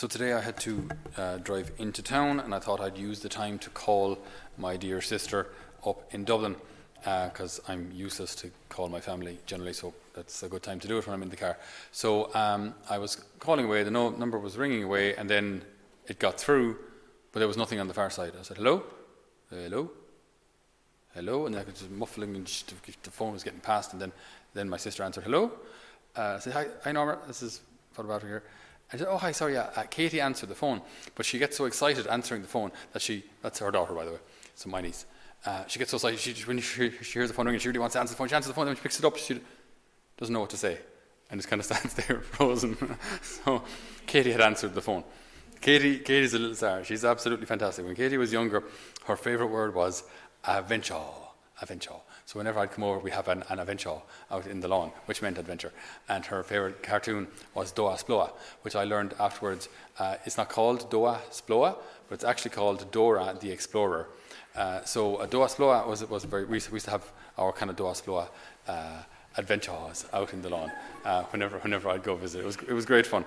So today I had to uh, drive into town, and I thought I'd use the time to call my dear sister up in Dublin because uh, I'm useless to call my family generally, so that's a good time to do it when I'm in the car. So um, I was calling away, the no- number was ringing away, and then it got through, but there was nothing on the far side. I said, Hello? Hello? Hello? And I was just muffling, and just, the phone was getting passed, and then, then my sister answered, Hello? Uh, I said, Hi, hi Norma, this is Father Batter here. I said, oh, hi, sorry, uh, Katie answered the phone. But she gets so excited answering the phone that she, that's her daughter, by the way, so my niece. Uh, she gets so excited, she, when she, she, hears the phone ringing, she really wants to answer the phone. She answers the phone, then she picks it up, she doesn't know what to say. And just kind of stands there frozen. so Katie had answered the phone. Katie, Katie's a little star. She's absolutely fantastic. When Katie was younger, her favourite word was adventure, adventure. So whenever I'd come over, we have an, an adventure out in the lawn, which meant adventure. And her favourite cartoon was Doa Sploa, which I learned afterwards. Uh, it's not called Doa Sploa, but it's actually called Dora the Explorer. Uh, so uh, Doa Sploa was, was very, we used to have our kind of Doa Sploa uh, adventures out in the lawn uh, whenever, whenever I'd go visit. It was, it was great fun.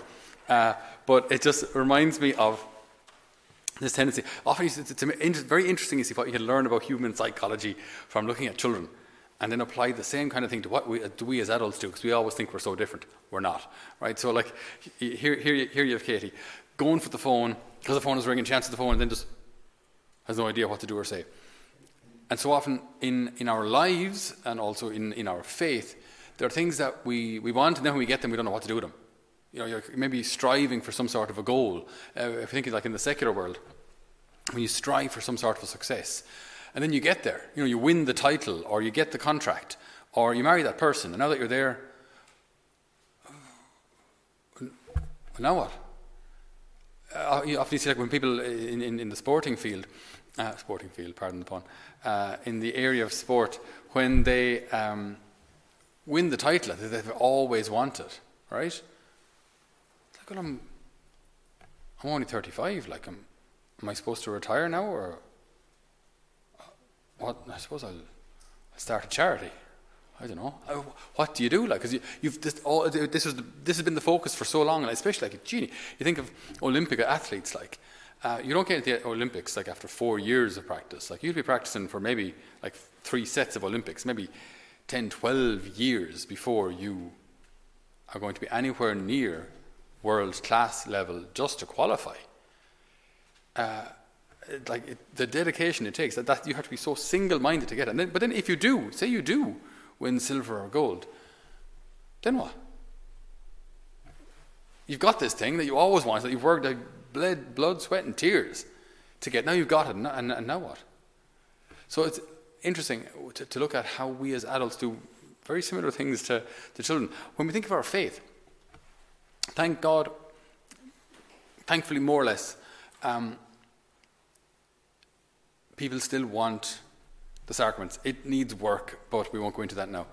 Uh, but it just reminds me of this tendency. Often it's, it's, it's very interesting to see what you can learn about human psychology from looking at children and then apply the same kind of thing to what we, uh, do we as adults do, because we always think we're so different. We're not, right? So, like, here, here, here you have Katie going for the phone because the phone is ringing, she answers the phone, and then just has no idea what to do or say. And so often in, in our lives and also in, in our faith, there are things that we, we want, and then when we get them, we don't know what to do with them. You know, you're maybe striving for some sort of a goal. Uh, if you think like in the secular world, when you strive for some sort of a success, and then you get there, you know, you win the title, or you get the contract, or you marry that person, and now that you're there, now what? Uh, you often see like when people in, in, in the sporting field, uh, sporting field, pardon the pun, uh, in the area of sport, when they um, win the title that they've always wanted, right? Well, I'm, I'm only 35. Like, am, am I supposed to retire now, or uh, what? I suppose I'll, start a charity. I don't know. Uh, what do you do? Like, because you, have this, all, this, was the, this has been the focus for so long, and especially like, a genie, you think of Olympic athletes, like, uh, you don't get into the Olympics like after four years of practice. Like, you'd be practicing for maybe like three sets of Olympics, maybe 10, 12 years before you are going to be anywhere near world class level just to qualify. Uh, like it, the dedication it takes, that, that you have to be so single minded to get it. Then, but then, if you do, say you do win silver or gold, then what? You've got this thing that you always wanted, that you've worked out blood, blood, sweat, and tears to get. Now you've got it, and, and, and now what? So it's interesting to, to, look at how we as adults do very similar things to, to children. When we think of our faith, thank God, thankfully, more or less, um, people still want the sacraments. It needs work, but we won't go into that now.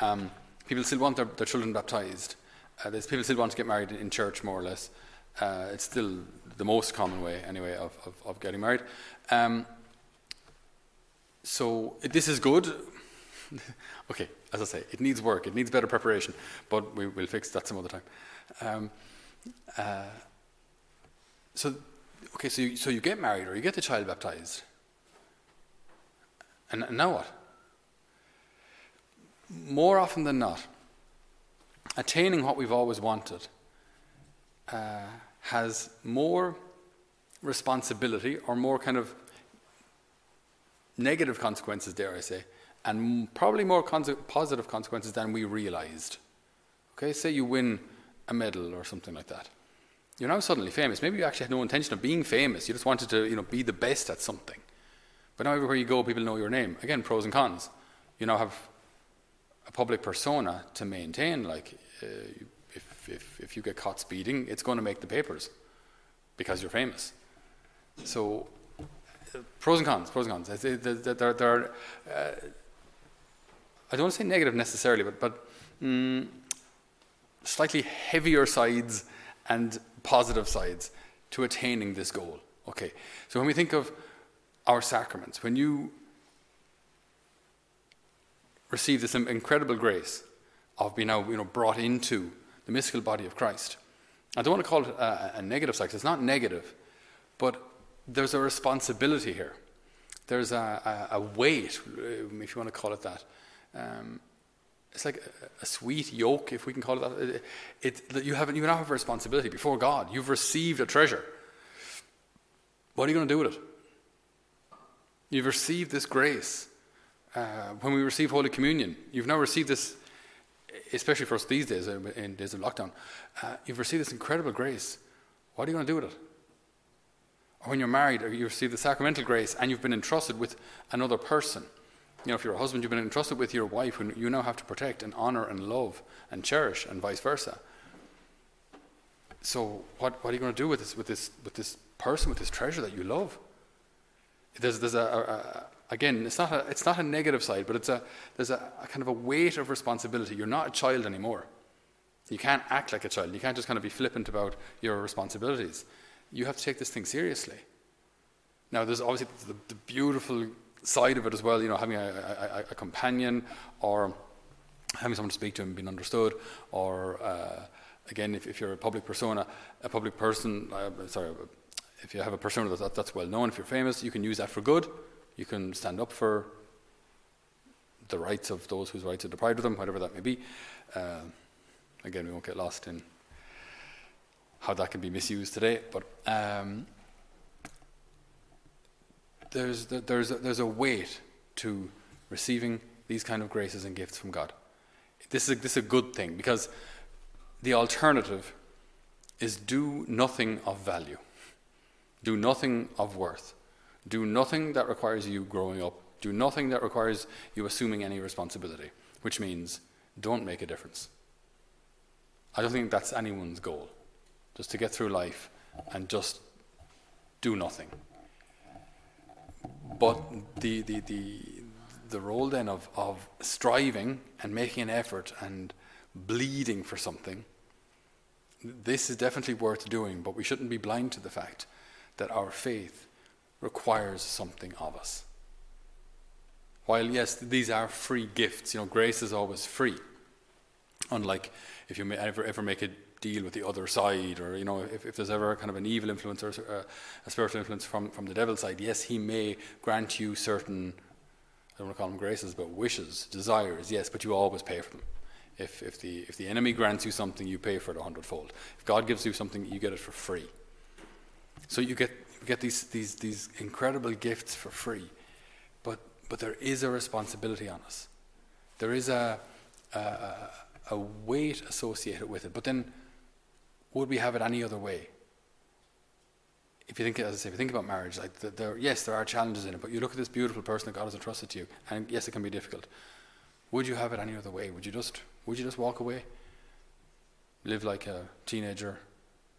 Um, people still want their, their children baptized. Uh, people still want to get married in church, more or less. Uh, it's still the most common way, anyway, of, of, of getting married. Um, so this is good. okay, as I say, it needs work. It needs better preparation, but we will fix that some other time. Um, uh, so, okay, so you, so you get married or you get the child baptized, and, now what? More often than not, attaining what we've always wanted uh, has more responsibility or more kind of negative consequences, dare I say, and probably more positive consequences than we realized. Okay, say you win a medal or something like that. You're now suddenly famous. Maybe you actually had no intention of being famous. You just wanted to, you know, be the best at something. But now everywhere you go, people know your name. Again, pros and cons. You now have a public persona to maintain. Like, uh, if, if, if you get caught speeding, it's going to make the papers because you're famous. So pros and cons, pros and cons. There, there, there are, uh, I don't want to say negative necessarily, but, but mm, slightly heavier sides and positive sides to attaining this goal. Okay, so when we think of our sacraments, when you receive this incredible grace of being now you know, brought into the mystical body of Christ, I don't want to call it a, a negative side, it's not negative, but there's a responsibility here. There's a, a, a weight, if you want to call it that. Um, it's like a, a, sweet yoke, if we can call it that. It, it, you, have, you now have a responsibility before God. You've received a treasure. What are you going to do with it? You've received this grace. Uh, when we receive Holy Communion, you've now received this, especially for us these days, uh, in days of lockdown, uh, you've received this incredible grace. What are you going to do with it? Or when you're married, or you receive the sacramental grace and you've been entrusted with another person. You know, if you're a husband, you've been entrusted with your wife, who you now have to protect and honor and love and cherish, and vice versa. So, what, what are you going to do with this, with this, with this person, with this treasure that you love? There's, there's a, a, a again, it's not a, it's not a negative side, but it's a, there's a, a kind of a weight of responsibility. You're not a child anymore. You can't act like a child. You can't just kind of be flippant about your responsibilities. You have to take this thing seriously. Now, there's obviously the, the beautiful side of it as well, you know, having a, a, a, companion or having someone to speak to and being understood, or uh, again, if, if, you're a public persona, a public person, uh, sorry, if you have a persona that, that's well known, if you're famous, you can use that for good. You can stand up for the rights of those whose rights are deprived of them, whatever that may be. Uh, again, we won't get lost in how that can be misused today, but um, there's, there's, a, there's a weight to receiving these kind of graces and gifts from God. This is a, this is a good thing because the alternative is do nothing of value, do nothing of worth, do nothing that requires you growing up, do nothing that requires you assuming any responsibility, which means don't make a difference. I don't think that's anyone's goal, just to get through life and just do nothing. But the, the, the, the role then of, of striving and making an effort and bleeding for something, this is definitely worth doing, but we shouldn't be blind to the fact that our faith requires something of us. While, yes, these are free gifts, you know, grace is always free. Unlike if you ever, ever make a deal with the other side, or you know, if, if there's ever kind of an evil influence or a, a spiritual influence from, from the devil's side, yes, he may grant you certain, I don't want to call them graces, but wishes, desires, yes, but you always pay for them. If, if, the, if the enemy grants you something, you pay for it a hundredfold. If God gives you something, you get it for free. So you get, you get these, these, these incredible gifts for free. But, but there is a responsibility on us. There is a, a, a weight associated with it. But then would we have it any other way? If you think, as I say, if you think about marriage, like the, there, yes, there are challenges in it, but you look at this beautiful person that God has entrusted to you, and yes, it can be difficult. Would you have it any other way? Would you just, would you just walk away, live like a teenager,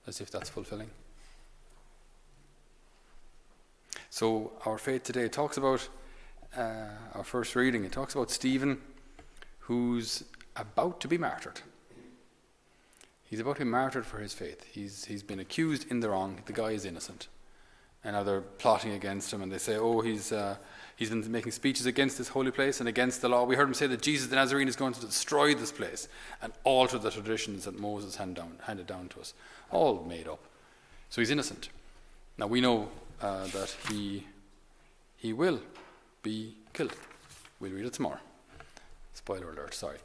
as if that's fulfilling? So our faith today talks about uh, our first reading. It talks about Stephen, who's about to be martyred. He's about to be martyred for his faith. He's, he's been accused in the wrong. The guy is innocent. And now they're plotting against him, and they say, oh, he's, uh, he's been making speeches against this holy place and against the law. We heard him say that Jesus the Nazarene is going to destroy this place and alter the traditions that Moses hand down, handed down to us. All made up. So he's innocent. Now we know uh, that he, he will be killed. We'll read it tomorrow. Spoiler alert, sorry.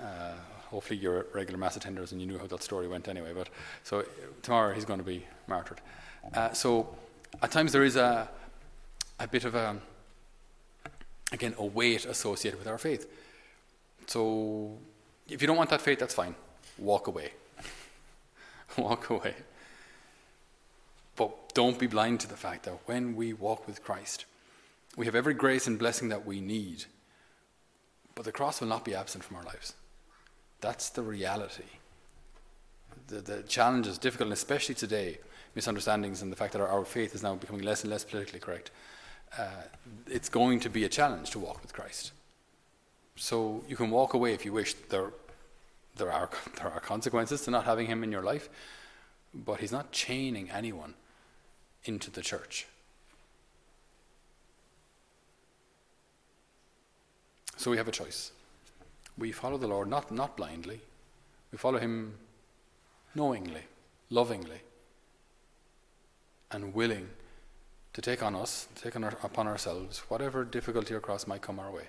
Uh, hopefully you're a regular mass attenders and you knew how that story went anyway. But so tomorrow he's going to be martyred. Uh, so at times there is a a bit of a again a weight associated with our faith. So if you don't want that faith, that's fine. Walk away. walk away. But don't be blind to the fact that when we walk with Christ, we have every grace and blessing that we need. But the cross will not be absent from our lives. That's the reality. The, the challenge is difficult, and especially today, misunderstandings and the fact that our, our faith is now becoming less and less politically correct. Uh, it's going to be a challenge to walk with Christ. So you can walk away if you wish. There, there, are, there are consequences to not having Him in your life, but He's not chaining anyone into the church. So we have a choice we follow the Lord not, not blindly, we follow Him knowingly, lovingly and willing to take on us, take on our, upon ourselves, whatever difficulty or cross might come our way.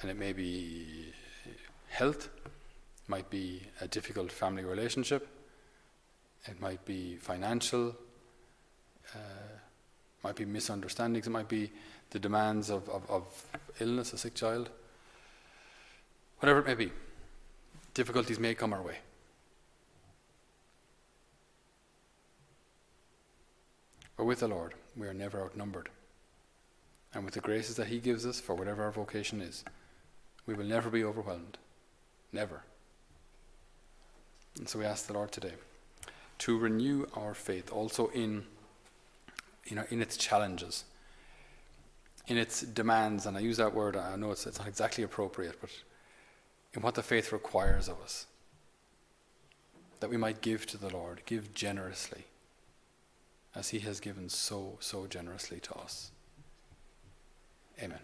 And it may be health, might be a difficult family relationship, it might be financial, uh, might be misunderstandings, it might be the demands of, of, of illness, a sick child, whatever it may be. Difficulties may come our way. But with the Lord, we are never outnumbered. And with the graces that He gives us for whatever our vocation is, we will never be overwhelmed. Never. And so we ask the Lord today to renew our faith also in, you know, in its challenges, in its demands, and I use that word, I know it's, it's not exactly appropriate, but in what the faith requires of us. That we might give to the Lord, give generously, as He has given so, so generously to us. Amen.